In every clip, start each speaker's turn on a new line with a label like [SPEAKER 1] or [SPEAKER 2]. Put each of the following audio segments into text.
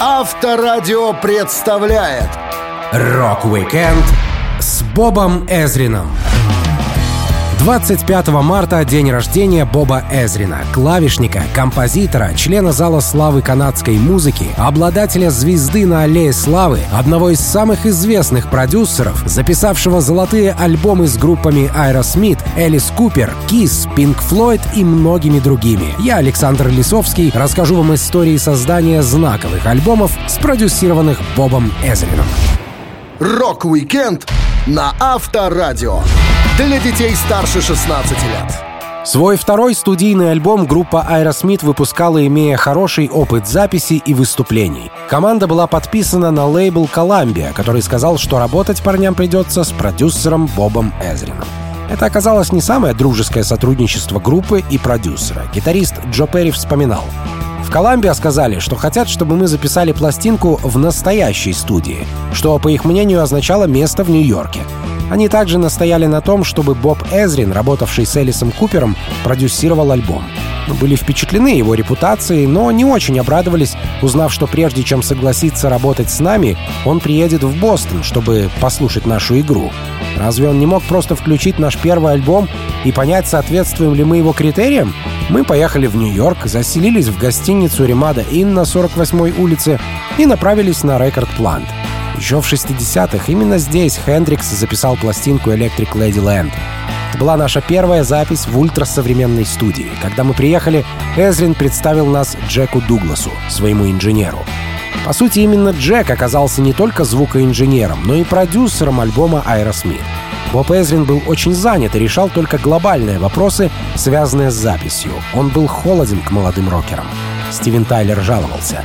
[SPEAKER 1] Авторадио представляет
[SPEAKER 2] Rock-weekend с Бобом Эзрином. 25 марта — день рождения Боба Эзрина, клавишника, композитора, члена Зала славы канадской музыки, обладателя звезды на Аллее славы, одного из самых известных продюсеров, записавшего золотые альбомы с группами Aerosmith, Alice Cooper, Kiss, Pink Floyd и многими другими. Я, Александр Лисовский, расскажу вам истории создания знаковых альбомов, спродюсированных Бобом Эзрином.
[SPEAKER 1] Rock-weekend на Авторадио. Для детей старше 16 лет.
[SPEAKER 2] Свой второй студийный альбом группа Aerosmith выпускала, имея хороший опыт записи и выступлений. Команда была подписана на лейбл Columbia, который сказал, что работать парням придется с продюсером Бобом Эзрином. Это оказалось не самое дружеское сотрудничество группы и продюсера. Гитарист Джо Перри вспоминал. Columbia сказали, что хотят, чтобы мы записали пластинку в настоящей студии, что, по их мнению, означало место в Нью-Йорке. Они также настояли на том, чтобы Боб Эзрин, работавший с Элисом Купером, продюсировал альбом. Мы были впечатлены его репутацией, но не очень обрадовались, узнав, что прежде чем согласиться работать с нами, он приедет в Бостон, чтобы послушать нашу игру. Разве он не мог просто включить наш первый альбом и понять, соответствуем ли мы его критериям? Мы поехали в Нью-Йорк, заселились в гостиницу Ремада Inn на 48-й улице и направились на Рекорд Плант. Еще в 60-х именно здесь Хендрикс записал пластинку Electric Ladyland. Это была наша первая запись в ультрасовременной студии. Когда мы приехали, Эзрин представил нас Джеку Дугласу, своему инженеру. По сути, именно Джек оказался не только звукоинженером, но и продюсером альбома Aerosmith. Боб Эзрин был очень занят и решал только глобальные вопросы, связанные с записью. Он был холоден к молодым рокерам. Стивен Тайлер жаловался.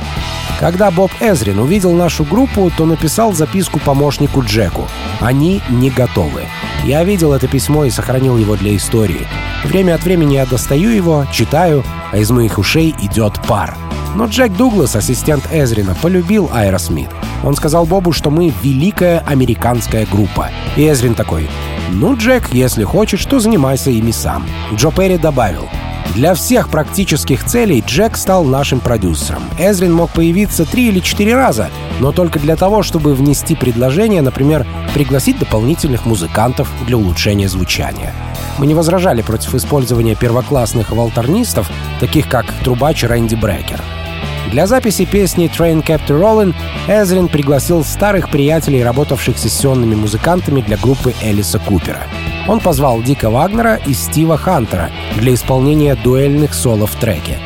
[SPEAKER 2] Когда Боб Эзрин увидел нашу группу, то написал записку помощнику Джеку. Они не готовы. Я видел это письмо и сохранил его для истории. Время от времени я достаю его, читаю, а из моих ушей идет пар. Но Джек Дуглас, ассистент Эзрина, полюбил Аэросмит. Он сказал Бобу, что мы великая американская группа. И Эзрин такой, ну, Джек, если хочешь, то занимайся ими сам. Джо Перри добавил, для всех практических целей Джек стал нашим продюсером. Эзрин мог появиться три или четыре раза, но только для того, чтобы внести предложение, например, пригласить дополнительных музыкантов для улучшения звучания. Мы не возражали против использования первоклассных волторнистов, таких как трубач Рэнди Брекер. Для записи песни «Train Captain Rollin» Эзрин пригласил старых приятелей, работавших сессионными музыкантами для группы Элиса Купера. Он позвал Дика Вагнера и Стива Хантера для исполнения дуэльных соло в треке.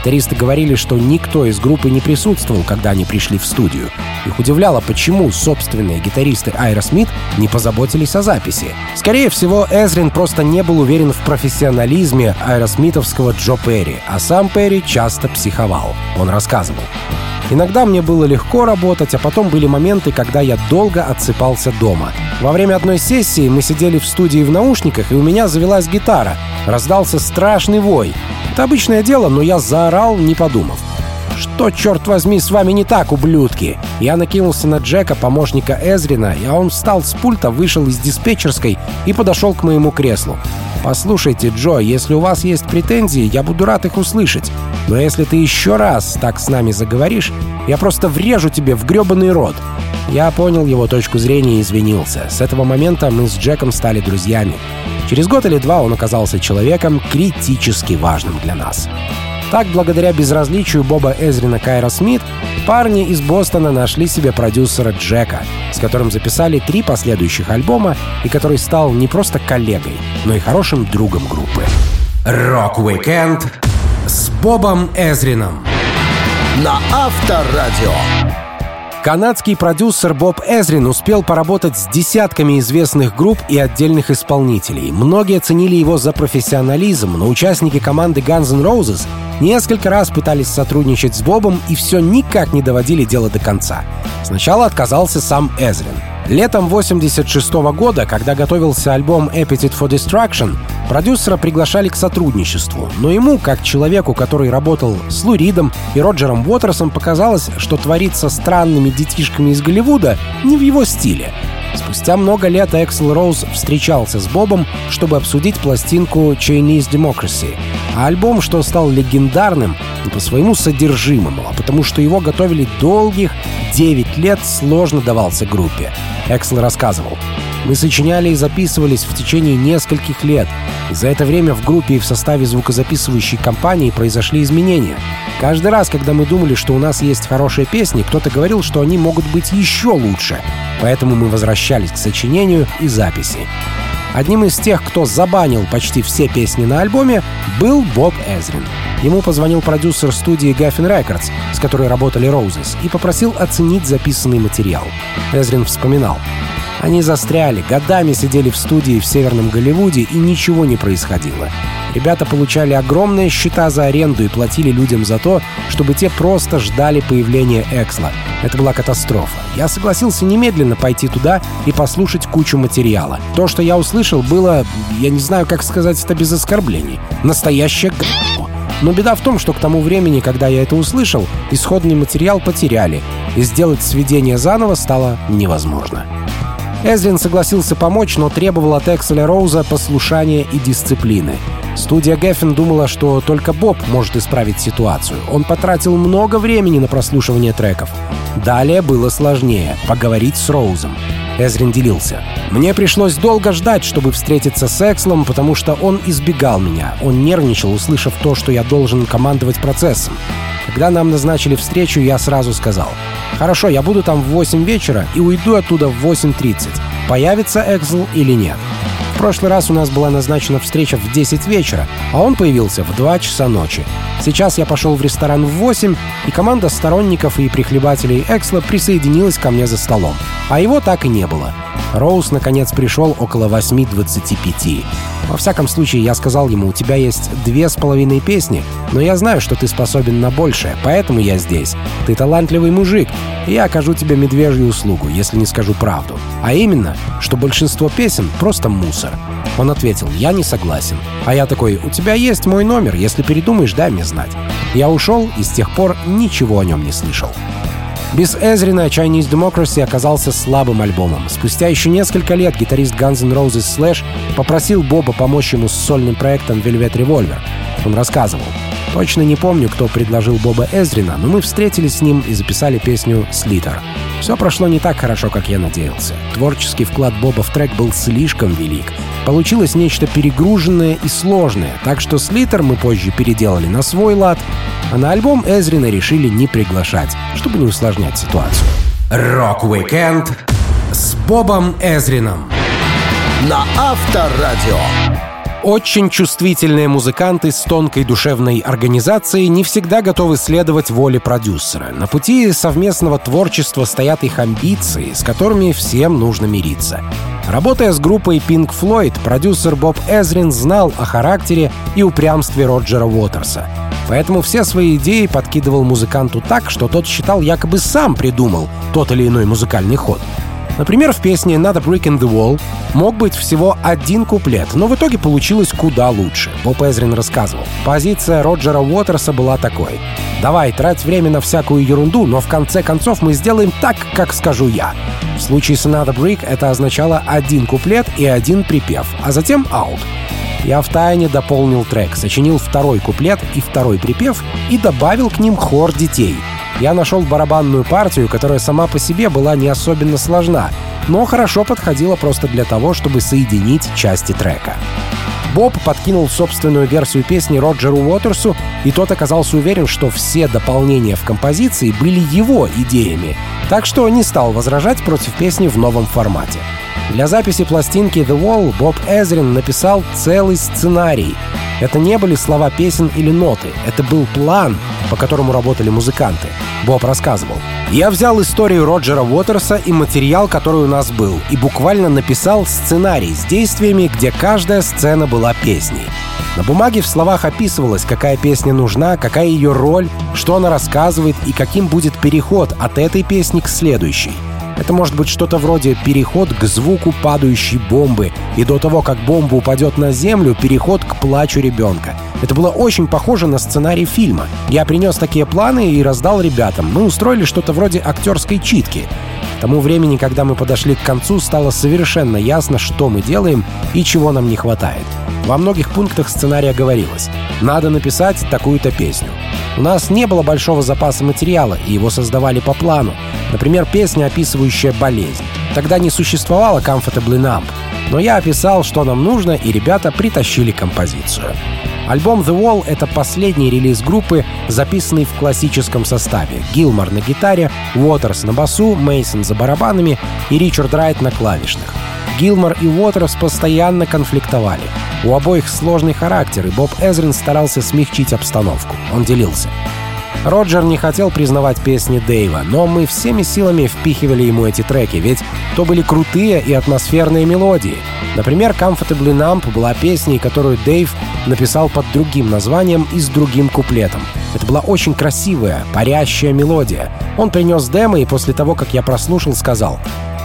[SPEAKER 2] Гитаристы говорили, что никто из группы не присутствовал, когда они пришли в студию. Их удивляло, почему собственные гитаристы Айра Смит не позаботились о записи. Скорее всего, Эзрин просто не был уверен в профессионализме аэросмитовского Джо Перри, а сам Перри часто психовал. Он рассказывал. Иногда мне было легко работать, а потом были моменты, когда я долго отсыпался дома. Во время одной сессии мы сидели в студии в наушниках, и у меня завелась гитара. Раздался страшный вой. Это обычное дело, но я заорал, не подумав. «Что, черт возьми, с вами не так, ублюдки?» Я накинулся на Джека, помощника Эзрина, и он встал с пульта, вышел из диспетчерской и подошел к моему креслу. «Послушайте, Джо, если у вас есть претензии, я буду рад их услышать. Но если ты еще раз так с нами заговоришь, я просто врежу тебе в гребаный рот». Я понял его точку зрения и извинился. С этого момента мы с Джеком стали друзьями. Через год или два он оказался человеком критически важным для нас. Так, благодаря безразличию Боба Эзрина Кайра Смит, парни из Бостона нашли себе продюсера Джека, с которым записали три последующих альбома и который стал не просто коллегой, но и хорошим другом группы.
[SPEAKER 3] Rock-weekend с Бобом Эзрином
[SPEAKER 1] на Авторадио.
[SPEAKER 2] Канадский продюсер Боб Эзрин успел поработать с десятками известных групп и отдельных исполнителей. Многие ценили его за профессионализм, но участники команды Guns N' Roses несколько раз пытались сотрудничать с Бобом и все никак не доводили дело до конца. Сначала отказался сам Эзрин. Летом 86 года, когда готовился альбом Appetite for Destruction, продюсера приглашали к сотрудничеству, но ему, как человеку, который работал с Лу Ридом и Роджером Уотерсом, показалось, что творится странными детишками из Голливуда не в его стиле. Спустя много лет Эксел Роуз встречался с Бобом, чтобы обсудить пластинку Chinese Democracy, а альбом, что стал легендарным не по своему содержимому, а потому что его готовили долгих 9 лет, сложно давался группе. Эксел рассказывал. Мы сочиняли и записывались в течение нескольких лет. И за это время в группе и в составе звукозаписывающей компании произошли изменения. Каждый раз, когда мы думали, что у нас есть хорошие песни, кто-то говорил, что они могут быть еще лучше. Поэтому мы возвращались к сочинению и записи. Одним из тех, кто забанил почти все песни на альбоме, был Боб Эзрин. Ему позвонил продюсер студии Gaffin Records, с которой работали Roses, и попросил оценить записанный материал. Эзрин вспоминал. Они застряли, годами сидели в студии в Северном Голливуде, и ничего не происходило. Ребята получали огромные счета за аренду и платили людям за то, чтобы те просто ждали появления Эксла. Это была катастрофа. Я согласился немедленно пойти туда и послушать кучу материала. То, что я услышал, было, я не знаю, как сказать это без оскорблений, настоящее г***о. Но беда в том, что к тому времени, когда я это услышал, исходный материал потеряли, и сделать сведение заново стало невозможно. Эзрин согласился помочь, но требовал от Экселя Роуза послушания и дисциплины. Студия Геффин думала, что только Боб может исправить ситуацию. Он потратил много времени на прослушивание треков. Далее было сложнее — поговорить с Роузом. Эзрин делился. «Мне пришлось долго ждать, чтобы встретиться с Экслом, потому что он избегал меня. Он нервничал, услышав то, что я должен командовать процессом. Когда нам назначили встречу, я сразу сказал, «Хорошо, я буду там в 8 вечера и уйду оттуда в 8.30. Появится Эксл или нет?» В прошлый раз у нас была назначена встреча в 10 вечера, а он появился в 2 часа ночи. Сейчас я пошел в ресторан в 8, и команда сторонников и прихлебателей Эксла присоединилась ко мне за столом. А его так и не было. Роуз, наконец, пришел около 8.25. Во всяком случае, я сказал ему, у тебя есть две с половиной песни, но я знаю, что ты способен на большее, поэтому я здесь. Ты талантливый мужик, и я окажу тебе медвежью услугу, если не скажу правду. А именно, что большинство песен — просто мусор. Он ответил, я не согласен. А я такой, у тебя есть мой номер, если передумаешь, дай мне знать. Я ушел и с тех пор ничего о нем не слышал. Без Эзрина Chinese Democracy оказался слабым альбомом. Спустя еще несколько лет гитарист Guns N' Roses Slash попросил Боба помочь ему с сольным проектом Velvet Revolver. Он рассказывал. Точно не помню, кто предложил Боба Эзрина, но мы встретились с ним и записали песню «Slither». Все прошло не так хорошо, как я надеялся. Творческий вклад Боба в трек был слишком велик. Получилось нечто перегруженное и сложное, так что «Slither» мы позже переделали на свой лад, а на альбом Эзрина решили не приглашать, чтобы не усложнять ситуацию.
[SPEAKER 3] Rock-weekend с Бобом Эзрином.
[SPEAKER 1] На Авторадио.
[SPEAKER 2] Очень чувствительные музыканты с тонкой душевной организацией не всегда готовы следовать воле продюсера. На пути совместного творчества стоят их амбиции, с которыми всем нужно мириться. Работая с группой Pink Floyd, продюсер Боб Эзрин знал о характере и упрямстве Роджера Уотерса. Поэтому все свои идеи подкидывал музыканту так, что тот считал якобы сам придумал тот или иной музыкальный ход. Например, в песне «Not a Brick in the Wall» мог быть всего один куплет, но в итоге получилось куда лучше. Боб Эзрин рассказывал. Позиция Роджера Уотерса была такой. «Давай, трать время на всякую ерунду, но в конце концов мы сделаем так, как скажу я». В случае с «Another Brick» это означало один куплет и один припев, а затем «аут». Я втайне дополнил трек, сочинил второй куплет и второй припев и добавил к ним хор детей — я нашел барабанную партию, которая сама по себе была не особенно сложна, но хорошо подходила просто для того, чтобы соединить части трека. Боб подкинул собственную версию песни Роджеру Уотерсу, и тот оказался уверен, что все дополнения в композиции были его идеями, так что не стал возражать против песни в новом формате. Для записи пластинки The Wall Боб Эзрин написал целый сценарий. Это не были слова песен или ноты, это был план, по которому работали музыканты. Боб рассказывал. «Я взял историю Роджера Уотерса и материал, который у нас был, и буквально написал сценарий с действиями, где каждая сцена была песней. На бумаге в словах описывалось, какая песня нужна, какая ее роль, что она рассказывает и каким будет переход от этой песни к следующей. Это может быть что-то вроде переход к звуку падающей бомбы, и до того, как бомба упадет на землю, переход к плачу ребенка. Это было очень похоже на сценарий фильма. Я принес такие планы и раздал ребятам. Мы устроили что-то вроде актерской читки. Тому времени, когда мы подошли к концу, стало совершенно ясно, что мы делаем и чего нам не хватает. Во многих пунктах сценария говорилось «надо написать такую-то песню». У нас не было большого запаса материала, и его создавали по плану. Например, песня, описывающая болезнь. Тогда не существовало Comfortably Numb, но я описал, что нам нужно, и ребята притащили композицию. Альбом The Wall — это последний релиз группы, записанный в классическом составе. Гилмор на гитаре, Уотерс на басу, Мейсон за барабанами и Ричард Райт на клавишных. Гилмор и Уотерс постоянно конфликтовали. У обоих сложный характер, и Боб Эзрин старался смягчить обстановку. Он делился. Роджер не хотел признавать песни Дэйва, но мы всеми силами впихивали ему эти треки, ведь то были крутые и атмосферные мелодии. Например, Comfortably Numb была песней, которую Дэйв написал под другим названием и с другим куплетом. Это была очень красивая, парящая мелодия. Он принес демо и после того, как я прослушал, сказал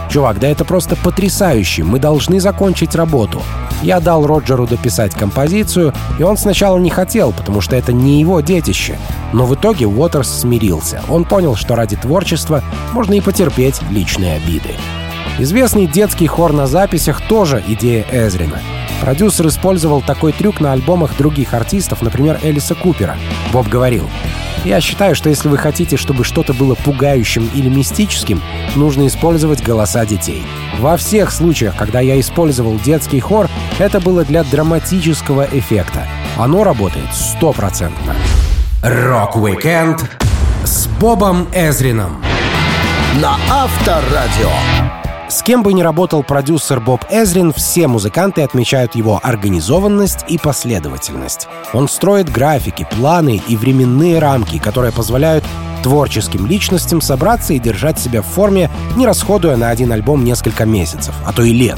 [SPEAKER 2] «Чувак, да это просто потрясающе, мы должны закончить работу». Я дал Роджеру дописать композицию, и он сначала не хотел, потому что это не его детище. Но в итоге Уотерс смирился. Он понял, что ради творчества можно и потерпеть личные обиды. Известный детский хор на записях тоже идея Эзрина. Продюсер использовал такой трюк на альбомах других артистов, например, Элиса Купера. Боб говорил, «Я считаю, что если вы хотите, чтобы что-то было пугающим или мистическим, нужно использовать голоса детей. Во всех случаях, когда я использовал детский хор, это было для драматического эффекта. Оно работает стопроцентно».
[SPEAKER 3] Rock-weekend с Бобом Эзрином
[SPEAKER 1] на Авторадио.
[SPEAKER 2] С кем бы ни работал продюсер Боб Эзрин, все музыканты отмечают его организованность и последовательность. Он строит графики, планы и временные рамки, которые позволяют творческим личностям собраться и держать себя в форме, не расходуя на один альбом несколько месяцев, а то и лет.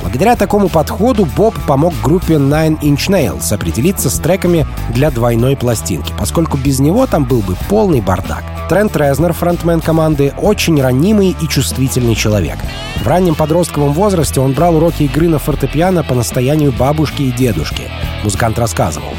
[SPEAKER 2] Благодаря такому подходу Боб помог группе Nine Inch Nails определиться с треками для двойной пластинки, поскольку без него там был бы полный бардак. Трент Резнер, фронтмен команды, очень ранимый и чувствительный человек. В раннем подростковом возрасте он брал уроки игры на фортепиано по настоянию бабушки и дедушки. Музыкант рассказывал.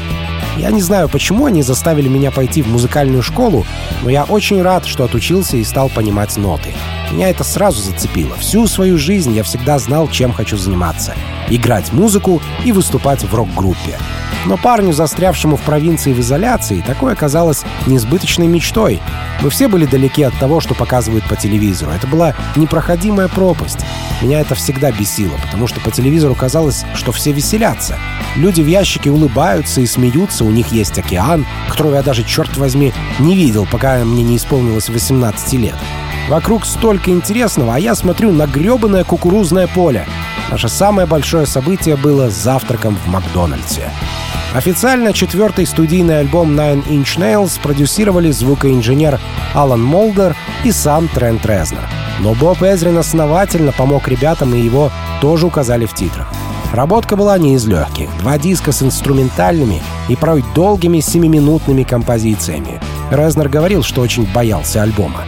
[SPEAKER 2] Я не знаю, почему они заставили меня пойти в музыкальную школу, но я очень рад, что отучился и стал понимать ноты. Меня это сразу зацепило. Всю свою жизнь я всегда знал, чем хочу заниматься. Играть музыку и выступать в рок-группе. Но парню, застрявшему в провинции в изоляции, такое казалось несбыточной мечтой. Мы все были далеки от того, что показывают по телевизору. Это была непроходимая пропасть. Меня это всегда бесило, потому что по телевизору казалось, что все веселятся. Люди в ящике улыбаются и смеются, у них есть океан, которого я даже, черт возьми, не видел, пока мне не исполнилось 18 лет. Вокруг столько интересного, а я смотрю на гребаное кукурузное поле. Наше самое большое событие было завтраком в Макдональдсе. Официально четвертый студийный альбом Nine Inch Nails продюсировали звукоинженер Алан Молдер и сам Трент Резнер. Но Боб Эзрин основательно помог ребятам, и его тоже указали в титрах. Работка была не из легких. Два диска с инструментальными и порой долгими семиминутными композициями. Резнер говорил, что очень боялся альбома.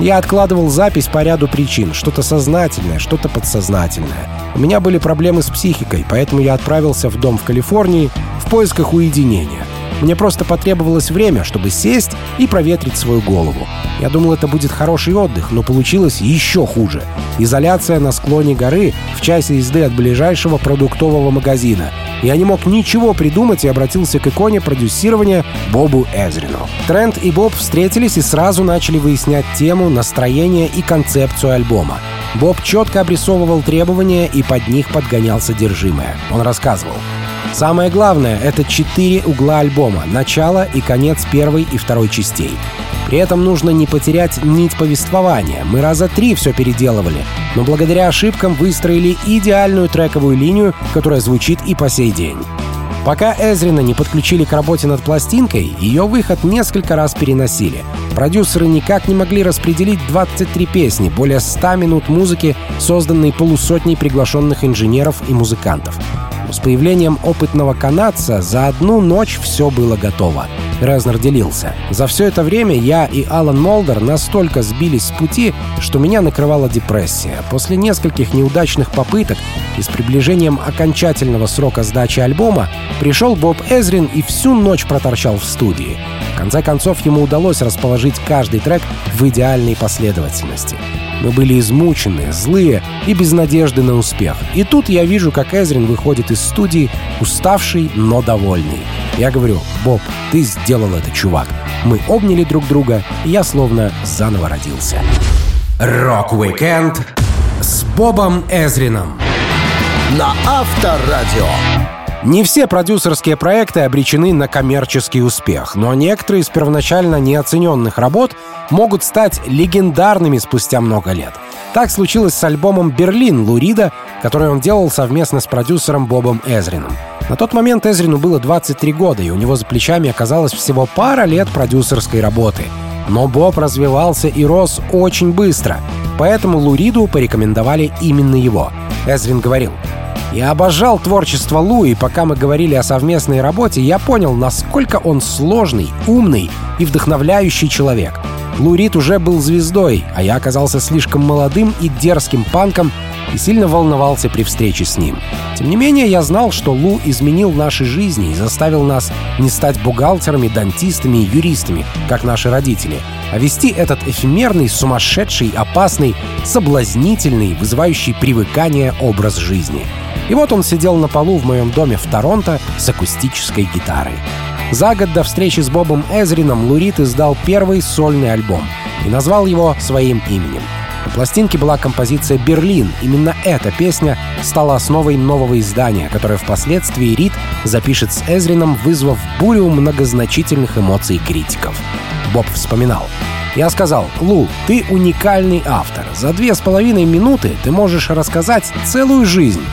[SPEAKER 2] Я откладывал запись по ряду причин. Что-то сознательное, что-то подсознательное. У меня были проблемы с психикой, поэтому я отправился в дом в Калифорнии в поисках уединения. Мне просто потребовалось время, чтобы сесть и проветрить свою голову. Я думал, это будет хороший отдых, но получилось еще хуже. Изоляция на склоне горы в часе езды от ближайшего продуктового магазина. Я не мог ничего придумать и обратился к иконе продюсирования Бобу Эзрину. Трент и Боб встретились и сразу начали выяснять тему, настроение и концепцию альбома. Боб четко обрисовывал требования и под них подгонял содержимое. Он рассказывал. Самое главное — это четыре угла альбома, начало и конец первой и второй частей. При этом нужно не потерять нить повествования. Мы раза три все переделывали, но благодаря ошибкам выстроили идеальную трековую линию, которая звучит и по сей день. Пока Эзрина не подключили к работе над пластинкой, ее выход несколько раз переносили. Продюсеры никак не могли распределить 23 песни, более 100 минут музыки, созданной полусотней приглашенных инженеров и музыкантов. С появлением опытного канадца за одну ночь все было готово. Резнер делился. За все это время я и Алан Молдер настолько сбились с пути, что меня накрывала депрессия. После нескольких неудачных попыток и с приближением окончательного срока сдачи альбома пришел Боб Эзрин и всю ночь проторчал в студии. В конце концов, ему удалось расположить каждый трек в идеальной последовательности. Мы были измучены, злые и без надежды на успех. И тут я вижу, как Эзрин выходит из студии, уставший, но довольный. Я говорю, Боб, ты сделал это, чувак. Мы обняли друг друга, и я словно заново родился.
[SPEAKER 3] Rock-weekend с Бобом Эзрином
[SPEAKER 1] на Авторадио.
[SPEAKER 2] Не все продюсерские проекты обречены на коммерческий успех, но некоторые из первоначально неоцененных работ могут стать легендарными спустя много лет. Так случилось с альбомом «Берлин» Лу Рида, который он делал совместно с продюсером Бобом Эзрином. На тот момент Эзрину было 23 года, и у него за плечами оказалось всего пара лет продюсерской работы. Но Боб развивался и рос очень быстро, поэтому Луриду порекомендовали именно его. Эзрин говорил, я обожал творчество Лу, и пока мы говорили о совместной работе, я понял, насколько он сложный, умный и вдохновляющий человек. Лу Рид уже был звездой, а я оказался слишком молодым и дерзким панком и сильно волновался при встрече с ним. Тем не менее, я знал, что Лу изменил наши жизни и заставил нас не стать бухгалтерами, дантистами и юристами, как наши родители, а вести этот эфемерный, сумасшедший, опасный, соблазнительный, вызывающий привыкание образ жизни — и вот он сидел на полу в моем доме в Торонто с акустической гитарой. За год до встречи с Бобом Эзрином Лурит издал первый сольный альбом и назвал его своим именем. На пластинке была композиция «Берлин». Именно эта песня стала основой нового издания, которое впоследствии Рид запишет с Эзрином, вызвав бурю многозначительных эмоций критиков. Боб вспоминал. Я сказал, Лу, ты уникальный автор. За две с половиной минуты ты можешь рассказать целую жизнь.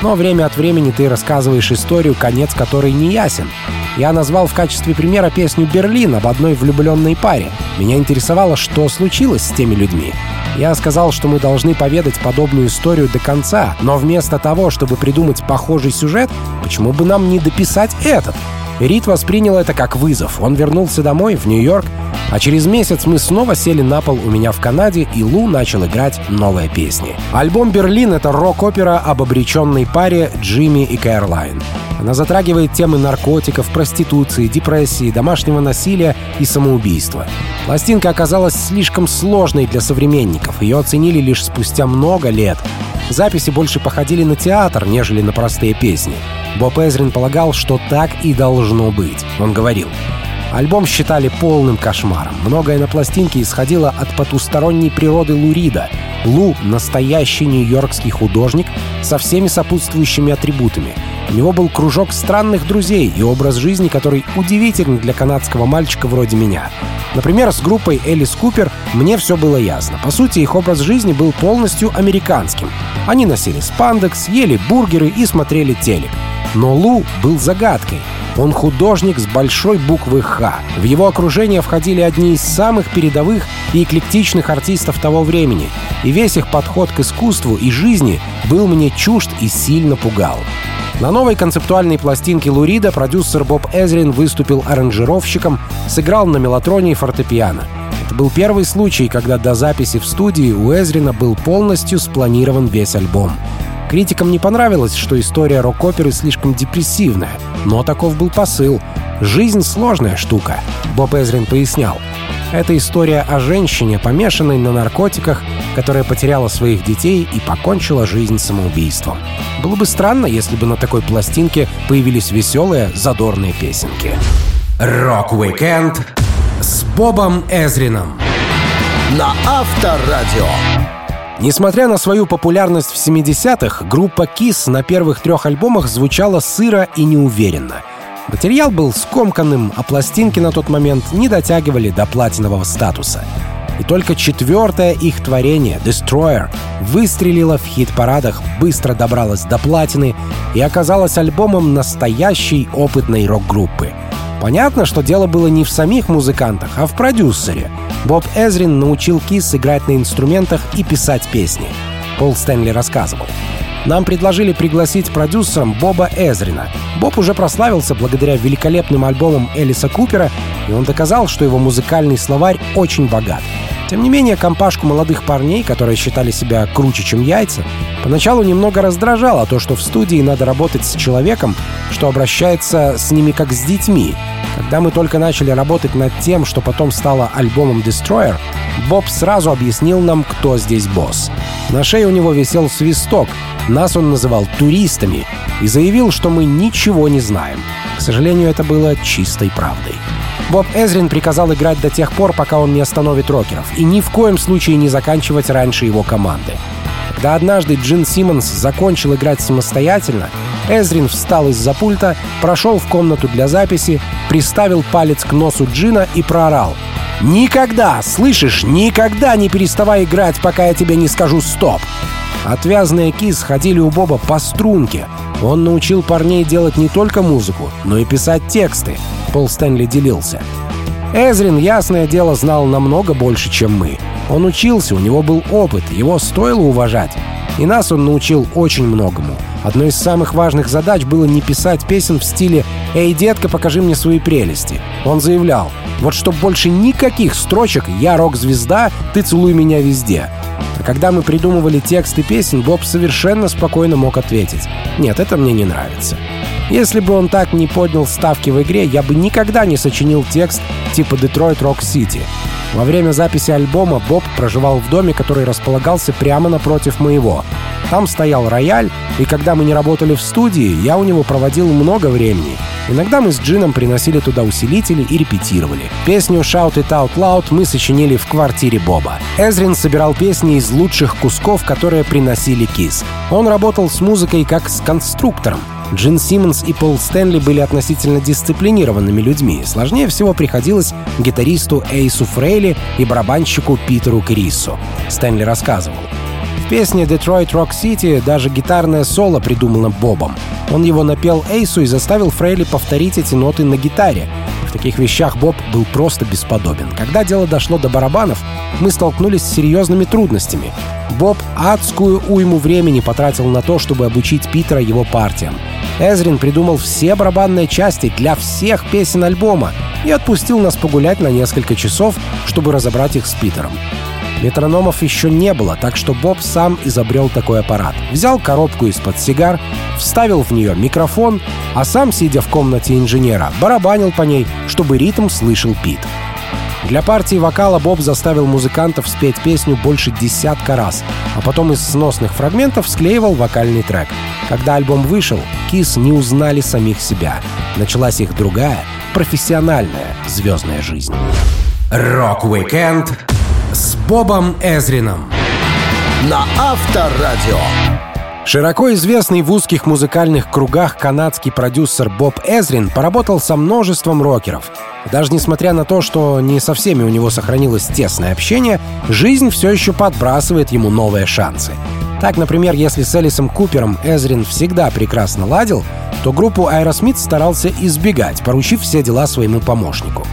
[SPEAKER 2] Но время от времени ты рассказываешь историю, конец которой не ясен. Я назвал в качестве примера песню «Берлин» об одной влюбленной паре. Меня интересовало, что случилось с теми людьми. Я сказал, что мы должны поведать подобную историю до конца, но вместо того, чтобы придумать похожий сюжет, почему бы нам не дописать этот? Рид воспринял это как вызов. Он вернулся домой, в Нью-Йорк, а через месяц мы снова сели на пол у меня в Канаде, и Лу начал играть новые песни. Альбом «Берлин» — это рок-опера об обреченной паре Джимми и Кэролайн. Она затрагивает темы наркотиков, проституции, депрессии, домашнего насилия и самоубийства. Пластинка оказалась слишком сложной для современников. Ее оценили лишь спустя много лет. Записи больше походили на театр, нежели на простые песни. Боб Эзрин полагал, что так и должно быть. Он говорил, Альбом считали полным кошмаром. Многое на пластинке исходило от потусторонней природы Лурида. Лу — настоящий нью-йоркский художник со всеми сопутствующими атрибутами. У него был кружок странных друзей и образ жизни, который удивителен для канадского мальчика вроде меня. Например, с группой Элис Купер мне все было ясно. По сути, их образ жизни был полностью американским. Они носили спандекс, ели бургеры и смотрели телек. Но Лу был загадкой. Он художник с большой буквы «Х». В его окружение входили одни из самых передовых и эклектичных артистов того времени, и весь их подход к искусству и жизни был мне чужд и сильно пугал. На новой концептуальной пластинке Лурида продюсер Боб Эзрин выступил аранжировщиком, сыграл на мелатроне и фортепиано. Это был первый случай, когда до записи в студии у Эзрина был полностью спланирован весь альбом. Критикам не понравилось, что история рок-оперы слишком депрессивная, но таков был посыл. Жизнь — сложная штука, Боб Эзрин пояснял. Это история о женщине, помешанной на наркотиках, которая потеряла своих детей и покончила жизнь самоубийством. Было бы странно, если бы на такой пластинке появились веселые, задорные песенки.
[SPEAKER 3] Rock-weekend с Бобом Эзрином
[SPEAKER 1] на Авторадио.
[SPEAKER 2] Несмотря на свою популярность в 70-х, группа Kiss на первых трех альбомах звучала сыро и неуверенно. Материал был скомканным, а пластинки на тот момент не дотягивали до платинового статуса. И только четвертое их творение, Destroyer, выстрелило в хит-парадах, быстро добралось до платины и оказалось альбомом настоящей опытной рок-группы — Понятно, что дело было не в самих музыкантах, а в продюсере. Боб Эзрин научил Кис играть на инструментах и писать песни. Пол Стэнли рассказывал. Нам предложили пригласить продюсером Боба Эзрина. Боб уже прославился благодаря великолепным альбомам Элиса Купера, и он доказал, что его музыкальный словарь очень богат. Тем не менее, компашку молодых парней, которые считали себя круче, чем яйца, поначалу немного раздражало то, что в студии надо работать с человеком, что обращается с ними как с детьми. Когда мы только начали работать над тем, что потом стало альбомом Destroyer, Боб сразу объяснил нам, кто здесь босс. На шее у него висел свисток, нас он называл туристами и заявил, что мы ничего не знаем. К сожалению, это было чистой правдой. Боб Эзрин приказал играть до тех пор, пока он не остановит рокеров, и ни в коем случае не заканчивать раньше его команды. Когда однажды Джин Симмонс закончил играть самостоятельно, Эзрин встал из-за пульта, прошел в комнату для записи, приставил палец к носу Джина и проорал. «Никогда, слышишь, никогда не переставай играть, пока я тебе не скажу «стоп». Отвязные кис ходили у Боба по струнке. Он научил парней делать не только музыку, но и писать тексты. Пол Стэнли делился. Эзрин, ясное дело, знал намного больше, чем мы. Он учился, у него был опыт, его стоило уважать. И нас он научил очень многому. Одной из самых важных задач было не писать песен в стиле «Эй, детка, покажи мне свои прелести». Он заявлял «Вот чтоб больше никаких строчек «Я рок-звезда, ты целуй меня везде». А когда мы придумывали тексты песен, Боб совершенно спокойно мог ответить «Нет, это мне не нравится». Если бы он так не поднял ставки в игре, я бы никогда не сочинил текст типа «Детройт Рок Сити». Во время записи альбома Боб проживал в доме, который располагался прямо напротив моего. Там стоял рояль, и когда мы не работали в студии, я у него проводил много времени. Иногда мы с Джином приносили туда усилители и репетировали. Песню «Shout It Out Loud» мы сочинили в квартире Боба. Эзрин собирал песни из лучших кусков, которые приносили Кис. Он работал с музыкой как с конструктором. Джин Симмонс и Пол Стэнли были относительно дисциплинированными людьми. Сложнее всего приходилось гитаристу Эйсу Фрейли и барабанщику Питеру Крису. Стэнли рассказывал. В песне «Detroit Rock City» даже гитарное соло придумано Бобом. Он его напел Эйсу и заставил Фрейли повторить эти ноты на гитаре. Таких вещах Боб был просто бесподобен. Когда дело дошло до барабанов, мы столкнулись с серьезными трудностями. Боб адскую уйму времени потратил на то, чтобы обучить Питера его партиям. Эзрин придумал все барабанные части для всех песен альбома и отпустил нас погулять на несколько часов, чтобы разобрать их с Питером. Метрономов еще не было, так что Боб сам изобрел такой аппарат. Взял коробку из-под сигар, вставил в нее микрофон, а сам, сидя в комнате инженера, барабанил по ней, чтобы ритм слышал Пит. Для партии вокала Боб заставил музыкантов спеть песню больше десятка раз, а потом из сносных фрагментов склеивал вокальный трек. Когда альбом вышел, Кис не узнали самих себя. Началась их другая, профессиональная звездная жизнь.
[SPEAKER 3] Rock-weekend с Бобом Эзрином.
[SPEAKER 1] На Авторадио.
[SPEAKER 2] Широко известный в узких музыкальных кругах канадский продюсер Боб Эзрин поработал со множеством рокеров. Даже несмотря на то, что не со всеми у него сохранилось тесное общение, жизнь все еще подбрасывает ему новые шансы. Так, например, если с Элисом Купером Эзрин всегда прекрасно ладил, то группу Aerosmith старался избегать, поручив все дела своему помощнику.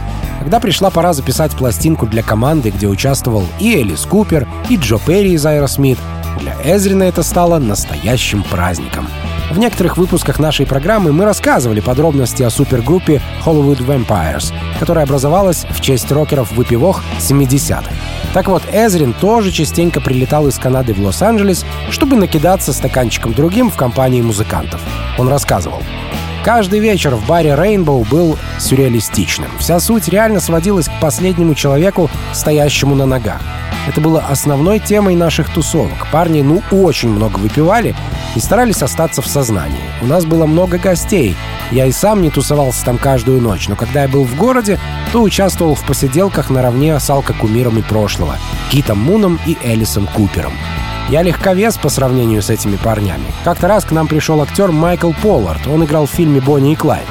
[SPEAKER 2] Когда пришла пора записать пластинку для команды, где участвовал и Элис Купер, и Джо Перри из Aerosmith, для Эзрина это стало настоящим праздником. В некоторых выпусках нашей программы мы рассказывали подробности о супергруппе Hollywood Vampires, которая образовалась в честь рокеров-выпивох 70-х. Так вот, Эзрин тоже частенько прилетал из Канады в Лос-Анджелес, чтобы накидаться стаканчиком другим в компании музыкантов. Он рассказывал. Каждый вечер в баре Rainbow был сюрреалистичным. Вся суть реально сводилась к последнему человеку, стоящему на ногах. Это было основной темой наших тусовок. Парни, ну, очень много выпивали и старались остаться в сознании. У нас было много гостей. Я и сам не тусовался там каждую ночь, но когда я был в городе, то участвовал в посиделках наравне с алкокумирами прошлого — Китом Муном и Элисом Купером. Я легковес по сравнению с этими парнями. Как-то раз к нам пришел актер Майкл Поллард. Он играл в фильме «Бонни и Клайд».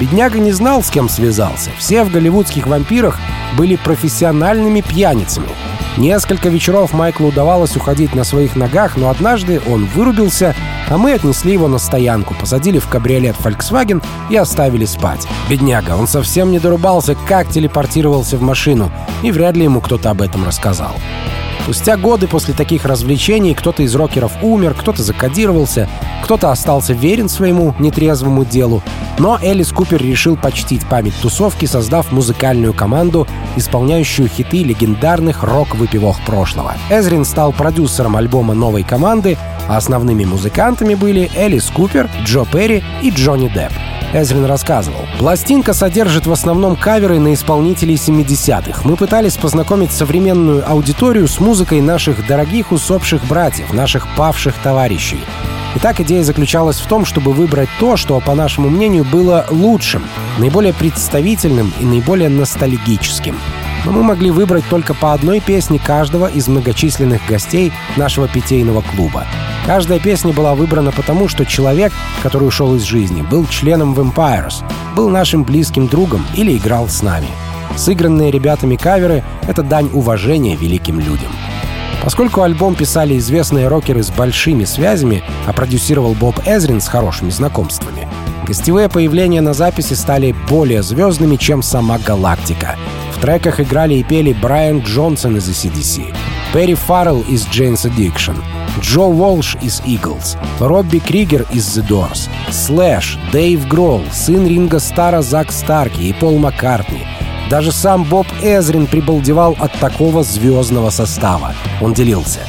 [SPEAKER 2] Бедняга не знал, с кем связался. Все в голливудских вампирах были профессиональными пьяницами. Несколько вечеров Майклу удавалось уходить на своих ногах, но однажды он вырубился, а мы отнесли его на стоянку, посадили в кабриолет Volkswagen и оставили спать. Бедняга, он совсем не дорубался, как телепортировался в машину, и вряд ли ему кто-то об этом рассказал. Спустя годы после таких развлечений кто-то из рокеров умер, кто-то закодировался, Кто-то остался верен своему нетрезвому делу, но Элис Купер решил почтить память тусовки, создав музыкальную команду, исполняющую хиты легендарных рок-выпивок прошлого. Эзрин стал продюсером альбома новой команды, а основными музыкантами были Элис Купер, Джо Перри и Джонни Депп. Эзрин рассказывал. Пластинка содержит в основном каверы на исполнителей 70-х. Мы пытались познакомить современную аудиторию с музыкой наших дорогих усопших братьев, наших павших товарищей. Итак, идея заключалась в том, чтобы выбрать то, что, по нашему мнению, было лучшим, наиболее представительным и наиболее ностальгическим. Но мы могли выбрать только по одной песне каждого из многочисленных гостей нашего питейного клуба. Каждая песня была выбрана потому, что человек, который ушел из жизни, был членом Vampires, был нашим близким другом или играл с нами. Сыгранные ребятами каверы — это дань уважения великим людям. Поскольку альбом писали известные рокеры с большими связями, а продюсировал Боб Эзрин с хорошими знакомствами, гостевые появления на записи стали более звездными, чем сама галактика. В треках играли и пели Брайан Джонсон из ACDC, Перри Фаррелл из Jane's Addiction, Джо Уолш из Eagles, Робби Кригер из The Doors, Слэш, Дэйв Гролл, сын Ринга Стара Зак Старки и Пол Маккартни — даже сам Боб Эзрин прибалдевал от такого звездного состава. Он делился.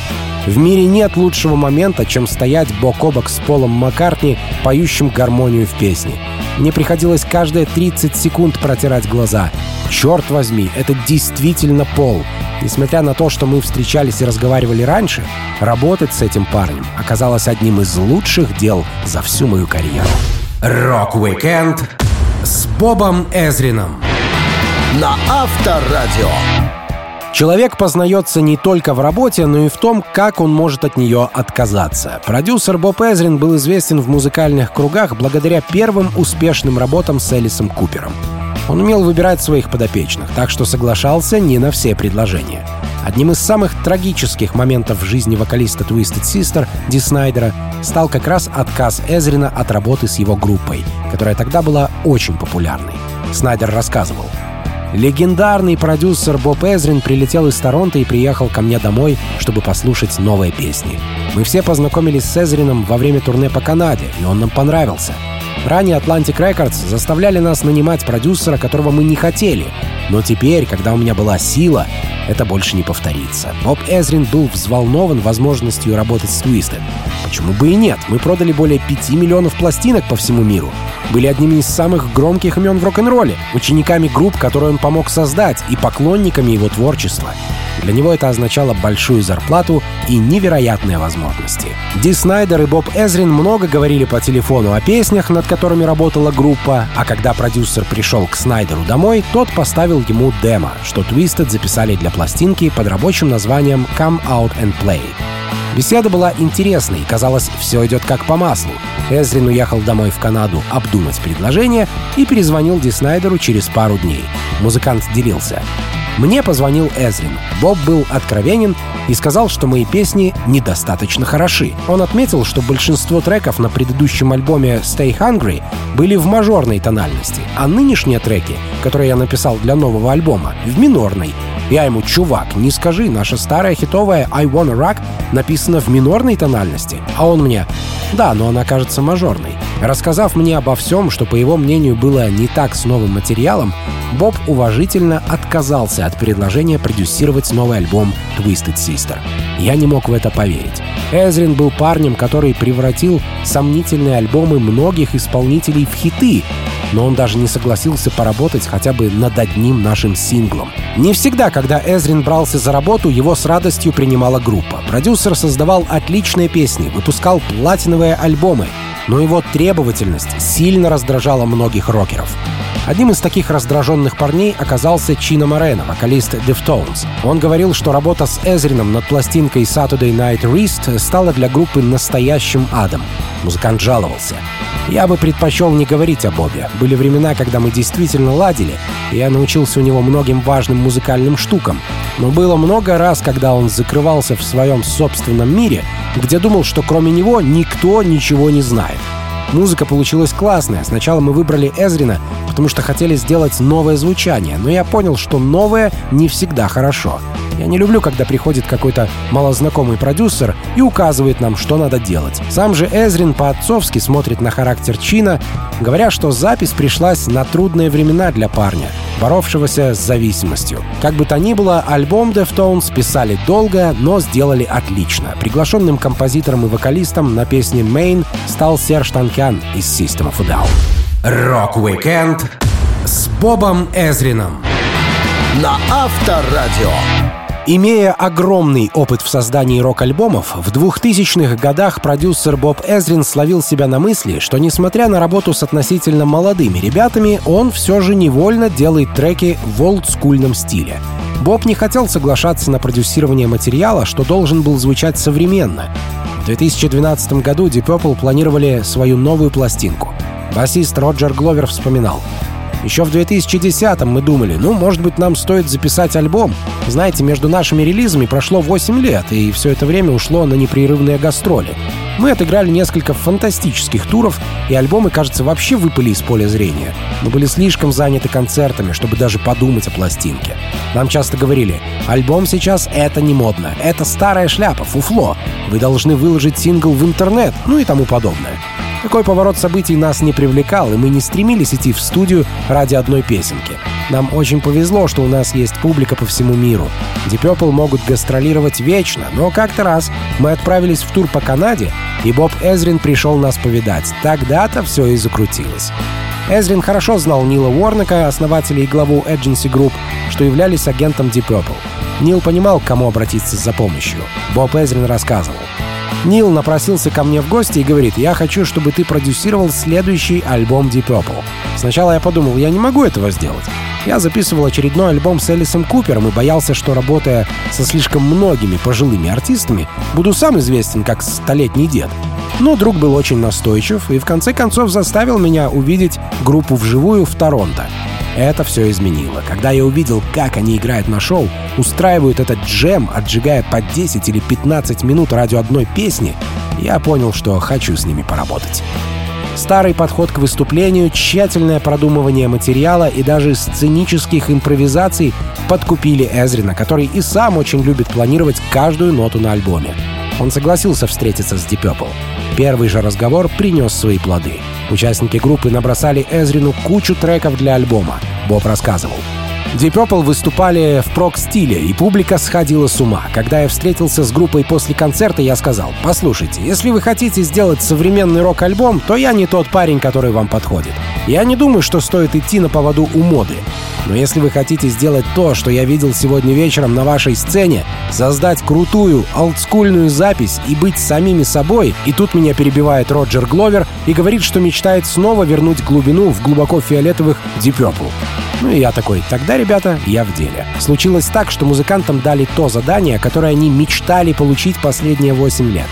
[SPEAKER 2] В мире нет лучшего момента, чем стоять бок о бок с Полом Маккартни, поющим гармонию в песне. Мне приходилось каждые 30 секунд протирать глаза. Черт возьми, это действительно Пол. Несмотря на то, что мы встречались и разговаривали раньше, работать с этим парнем оказалось одним из лучших дел за всю мою карьеру.
[SPEAKER 3] Rock-weekend с Бобом Эзрином
[SPEAKER 1] на Авторадио.
[SPEAKER 2] Человек познается не только в работе, но и в том, как он может от нее отказаться. Продюсер Боб Эзрин был известен в музыкальных кругах благодаря первым успешным работам с Элисом Купером. Он умел выбирать своих подопечных, так что соглашался не на все предложения. Одним из самых трагических моментов в жизни вокалиста Twisted Sister Ди Снайдера стал как раз отказ Эзрина от работы с его группой, которая тогда была очень популярной. Снайдер рассказывал — Легендарный продюсер Боб Эзрин прилетел из Торонто и приехал ко мне домой, чтобы послушать новые песни. Мы все познакомились с Эзрином во время турне по Канаде, и он нам понравился. Ранее Atlantic Records заставляли нас нанимать продюсера, которого мы не хотели. Но теперь, когда у меня была сила, это больше не повторится. Боб Эзрин был взволнован возможностью работать с Twisted. Почему бы и нет? Мы продали более 5 миллионов пластинок по всему миру. Были одними из самых громких имен в рок-н-ролле, учениками групп, которые он помог создать, и поклонниками его творчества. Для него это означало большую зарплату и невероятные возможности. Ди Снайдер и Боб Эзрин много говорили по телефону о песнях, над которыми работала группа, а когда продюсер пришел к Снайдеру домой, тот поставил ему демо, что Twisted записали для пластинки под рабочим названием «Come Out and Play». Беседа была интересной, казалось, все идет как по маслу. Эзрин уехал домой в Канаду обдумать предложение и перезвонил Ди Снайдеру через пару дней. Музыкант делился. Мне позвонил Эзрин. Боб был откровенен и сказал, что мои песни недостаточно хороши. Он отметил, что большинство треков на предыдущем альбоме Stay Hungry были в мажорной тональности, а нынешние треки, которые я написал для нового альбома, в минорной. Я ему, чувак, не скажи, наша старая хитовая I Wanna Rock написана в минорной тональности. А он мне, да, но она кажется мажорной. Рассказав мне обо всем, что, по его мнению, было не так с новым материалом, Боб уважительно отказался от предложения продюсировать новый альбом Twisted Sister. Я не мог в это поверить. Эзрин был парнем, который превратил сомнительные альбомы многих исполнителей в хиты, но он даже не согласился поработать хотя бы над одним нашим синглом. Не всегда, когда Эзрин брался за работу, его с радостью принимала группа. Продюсер создавал отличные песни, выпускал платиновые альбомы, но его требовательность сильно раздражала многих рокеров. Одним из таких раздраженных парней оказался Чино Морено, вокалист Deftones. Он говорил, что работа с Эзрином над пластинкой Saturday Night Wrist стала для группы настоящим адом. Музыкант жаловался. «Я бы предпочел не говорить о Бобе. Были времена, когда мы действительно ладили, и я научился у него многим важным музыкальным штукам. Но было много раз, когда он закрывался в своем собственном мире, где думал, что кроме него никто ничего не знает. Музыка получилась классная. Сначала мы выбрали Эзрина, потому что хотели сделать новое звучание, но я понял, что новое не всегда хорошо. Я не люблю, когда приходит какой-то малознакомый продюсер и указывает нам, что надо делать. Сам же Эзрин по-отцовски смотрит на характер Чина, говоря, что запись пришлась на трудные времена для парня, боровшегося с зависимостью. Как бы то ни было, альбом Deftones писали долго, но сделали отлично. Приглашенным композитором и вокалистом на песне «Mein» стал Серж Танкян из System of a Down.
[SPEAKER 3] Rock-weekend с Бобом Эзрином
[SPEAKER 1] на Авторадио.
[SPEAKER 2] Имея огромный опыт в создании рок-альбомов, в 2000-х годах продюсер Боб Эзрин словил себя на мысли, что несмотря на работу с относительно молодыми ребятами, он все же невольно делает треки в олдскульном стиле. Боб не хотел соглашаться на продюсирование материала, что должен был звучать современно. В 2012 году Deep Purple планировали свою новую пластинку. Басист Роджер Гловер вспоминал — еще в 2010-м мы думали, ну, может быть, нам стоит записать альбом. Знаете, между нашими релизами прошло 8 лет, и все это время ушло на непрерывные гастроли. Мы отыграли несколько фантастических туров, и альбомы, кажется, вообще выпали из поля зрения. Мы были слишком заняты концертами, чтобы даже подумать о пластинке. Нам часто говорили, альбом сейчас — это не модно, это старая шляпа, фуфло. Вы должны выложить сингл в интернет, ну и тому подобное. Такой поворот событий нас не привлекал, и мы не стремились идти в студию ради одной песенки. Нам очень повезло, что у нас есть публика по всему миру. Deep Purple могут гастролировать вечно, но как-то раз мы отправились в тур по Канаде, и Боб Эзрин пришел нас повидать. Тогда-то все и закрутилось. Эзрин хорошо знал Нила Уорнека, основателя и главу Agency Group, что являлись агентом Deep Purple. Нил понимал, к кому обратиться за помощью. Боб Эзрин рассказывал. Нил напросился ко мне в гости и говорит, я хочу, чтобы ты продюсировал следующий альбом Deep Purple. Сначала я подумал, я не могу этого сделать. Я записывал очередной альбом с Элисом Купером и боялся, что работая со слишком многими пожилыми артистами, буду сам известен как столетний дед. Но друг был очень настойчив и в конце концов заставил меня увидеть группу вживую в Торонто. Это все изменило. Когда я увидел, как они играют на шоу, устраивают этот джем, отжигая по 10 или 15 минут ради одной песни, я понял, что хочу с ними поработать. Старый подход к выступлению, тщательное продумывание материала и даже сценических импровизаций подкупили Эзрина, который и сам очень любит планировать каждую ноту на альбоме. Он согласился встретиться с Deep. Первый же разговор принес свои плоды. Участники группы набросали Эзрину кучу треков для альбома. Боб рассказывал. Deep Purple выступали в прок-стиле, и публика сходила с ума. Когда я встретился с группой после концерта, я сказал, «Послушайте, если вы хотите сделать современный рок-альбом, то я не тот парень, который вам подходит. Я не думаю, что стоит идти на поводу у моды. Но если вы хотите сделать то, что я видел сегодня вечером на вашей сцене, создать крутую, олдскульную запись и быть самими собой, и тут меня перебивает Роджер Гловер и говорит, что мечтает снова вернуть глубину в глубоко фиолетовых Deep Purple. Ну и я такой, тогда, ребята, я в деле. Случилось так, что музыкантам дали то задание, которое они мечтали получить последние 8 лет.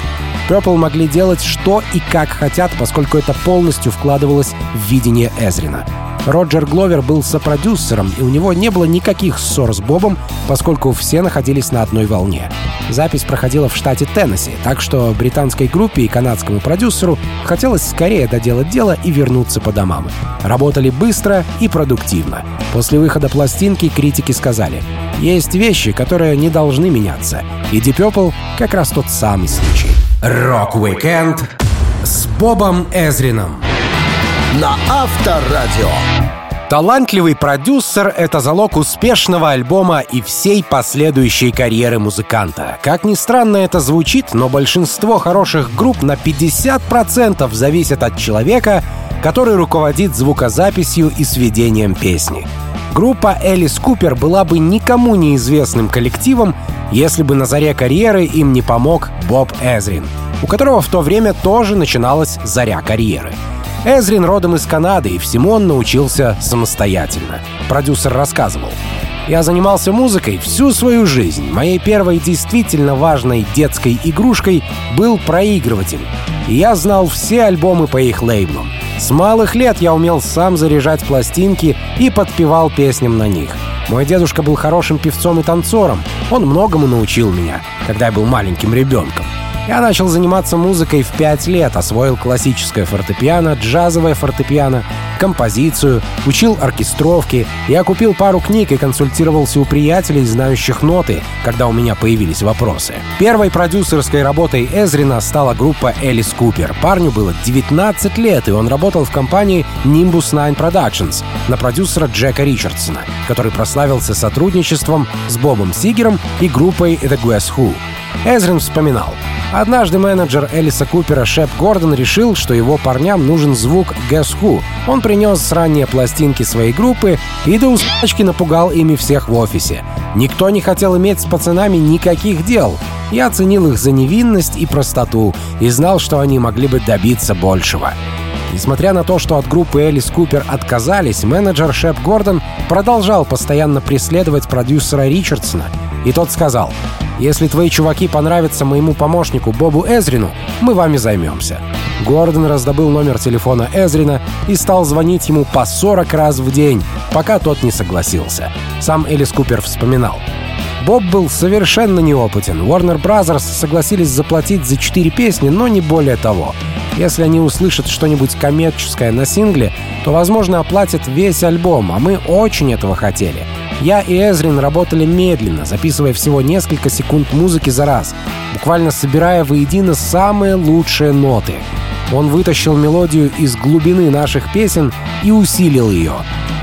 [SPEAKER 2] Purple могли делать что и как хотят, поскольку это полностью вкладывалось в видение Эзрина. Роджер Гловер был сопродюсером, и у него не было никаких ссор с Бобом, поскольку все находились на одной волне. Запись проходила в штате Теннесси, так что британской группе и канадскому продюсеру хотелось скорее доделать дело и вернуться по домам. Работали быстро и продуктивно. После выхода пластинки критики сказали, есть вещи, которые не должны меняться, и Purple как раз тот самый случай.
[SPEAKER 3] Rock-weekend с Бобом Эзрином
[SPEAKER 1] на Авторадио.
[SPEAKER 2] Талантливый продюсер — это залог успешного альбома и всей последующей карьеры музыканта. Как ни странно это звучит, но большинство хороших групп на 50% зависят от человека, который руководит звукозаписью и сведением песни. Группа Элис Купер была бы никому неизвестным коллективом, если бы на заре карьеры им не помог Боб Эзрин, у которого в то время тоже начиналась заря карьеры — Эзрин родом из Канады, и всему он научился самостоятельно. Продюсер рассказывал. Я занимался музыкой всю свою жизнь. Моей первой действительно важной детской игрушкой был проигрыватель. И я знал все альбомы по их лейблам. С малых лет я умел сам заряжать пластинки и подпевал песням на них. Мой дедушка был хорошим певцом и танцором. Он многому научил меня, когда я был маленьким ребенком. Я начал заниматься музыкой в пять лет, освоил классическое фортепиано, джазовое фортепиано, композицию, учил оркестровки. Я купил пару книг и консультировался у приятелей, знающих ноты, когда у меня появились вопросы. Первой продюсерской работой Эзрина стала группа Элис Купер. Парню было 19 лет, и он работал в компании Nimbus 9 Productions на продюсера Джека Ричардсона, который прославился сотрудничеством с Бобом Сигером и группой The Guess Who. Эзрин вспоминал. Однажды менеджер Элиса Купера Шеп Гордон решил, что его парням нужен звук Guess Who. Он принес ранние пластинки своей группы и до усачки напугал ими всех в офисе. Никто не хотел иметь с пацанами никаких дел. Я ценил их за невинность и простоту и знал, что они могли бы добиться большего. Несмотря на то, что от группы Элис Купер отказались, менеджер Шеп Гордон продолжал постоянно преследовать продюсера Ричардсона, и тот сказал, «Если твои чуваки понравятся моему помощнику Бобу Эзрину, мы вами займемся». Гордон раздобыл номер телефона Эзрина и стал звонить ему по 40 раз в день, пока тот не согласился. Сам Элис Купер вспоминал. Боб был совершенно неопытен. Warner Brothers согласились заплатить за четыре песни, но не более того. Если они услышат что-нибудь коммерческое на сингле, то, возможно, оплатят весь альбом, а мы очень этого хотели. Я и Эзрин работали медленно, записывая всего несколько секунд музыки за раз, буквально собирая воедино самые лучшие ноты. Он вытащил мелодию из глубины наших песен и усилил ее.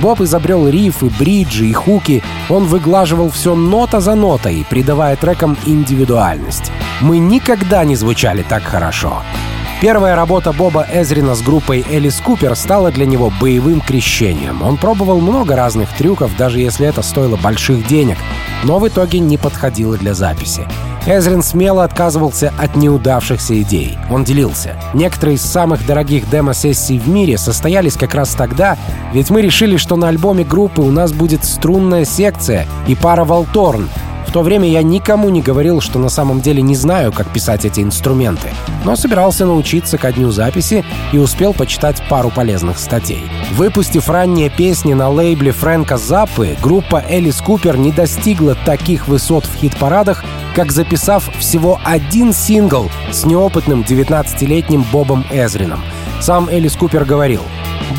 [SPEAKER 2] Боб изобрел рифы, бриджи и хуки. Он выглаживал все нота за нотой, придавая трекам индивидуальность. Мы никогда не звучали так хорошо. Первая работа Боба Эзрина с группой Элис Купер стала для него боевым крещением. Он пробовал много разных трюков, даже если это стоило больших денег, но в итоге не подходило для записи. Эзрин смело отказывался от неудавшихся идей. Он делился. Некоторые из самых дорогих демо-сессий в мире состоялись как раз тогда, ведь мы решили, что на альбоме группы у нас будет струнная секция и пара волторн, в то время я никому не говорил, что на самом деле не знаю, как писать эти инструменты, но собирался научиться ко дню записи и успел почитать пару полезных статей. Выпустив ранние песни на лейбле Фрэнка Заппы, группа Элис Купер не достигла таких высот в хит-парадах, как записав всего один сингл с неопытным 19-летним Бобом Эзрином. Сам Элис Купер говорил,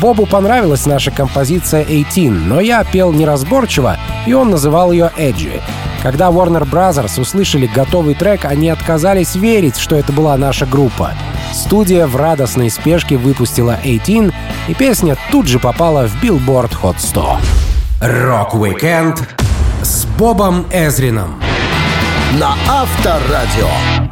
[SPEAKER 2] Бобу понравилась наша композиция 18, но я пел неразборчиво, и он называл ее «Эджи». Когда Warner Brothers услышали готовый трек, они отказались верить, что это была наша группа. Студия в радостной спешке выпустила 18, и песня тут же попала в Billboard Hot 100.
[SPEAKER 3] Рок-викенд с Бобом Эзрином
[SPEAKER 1] На Авторадио.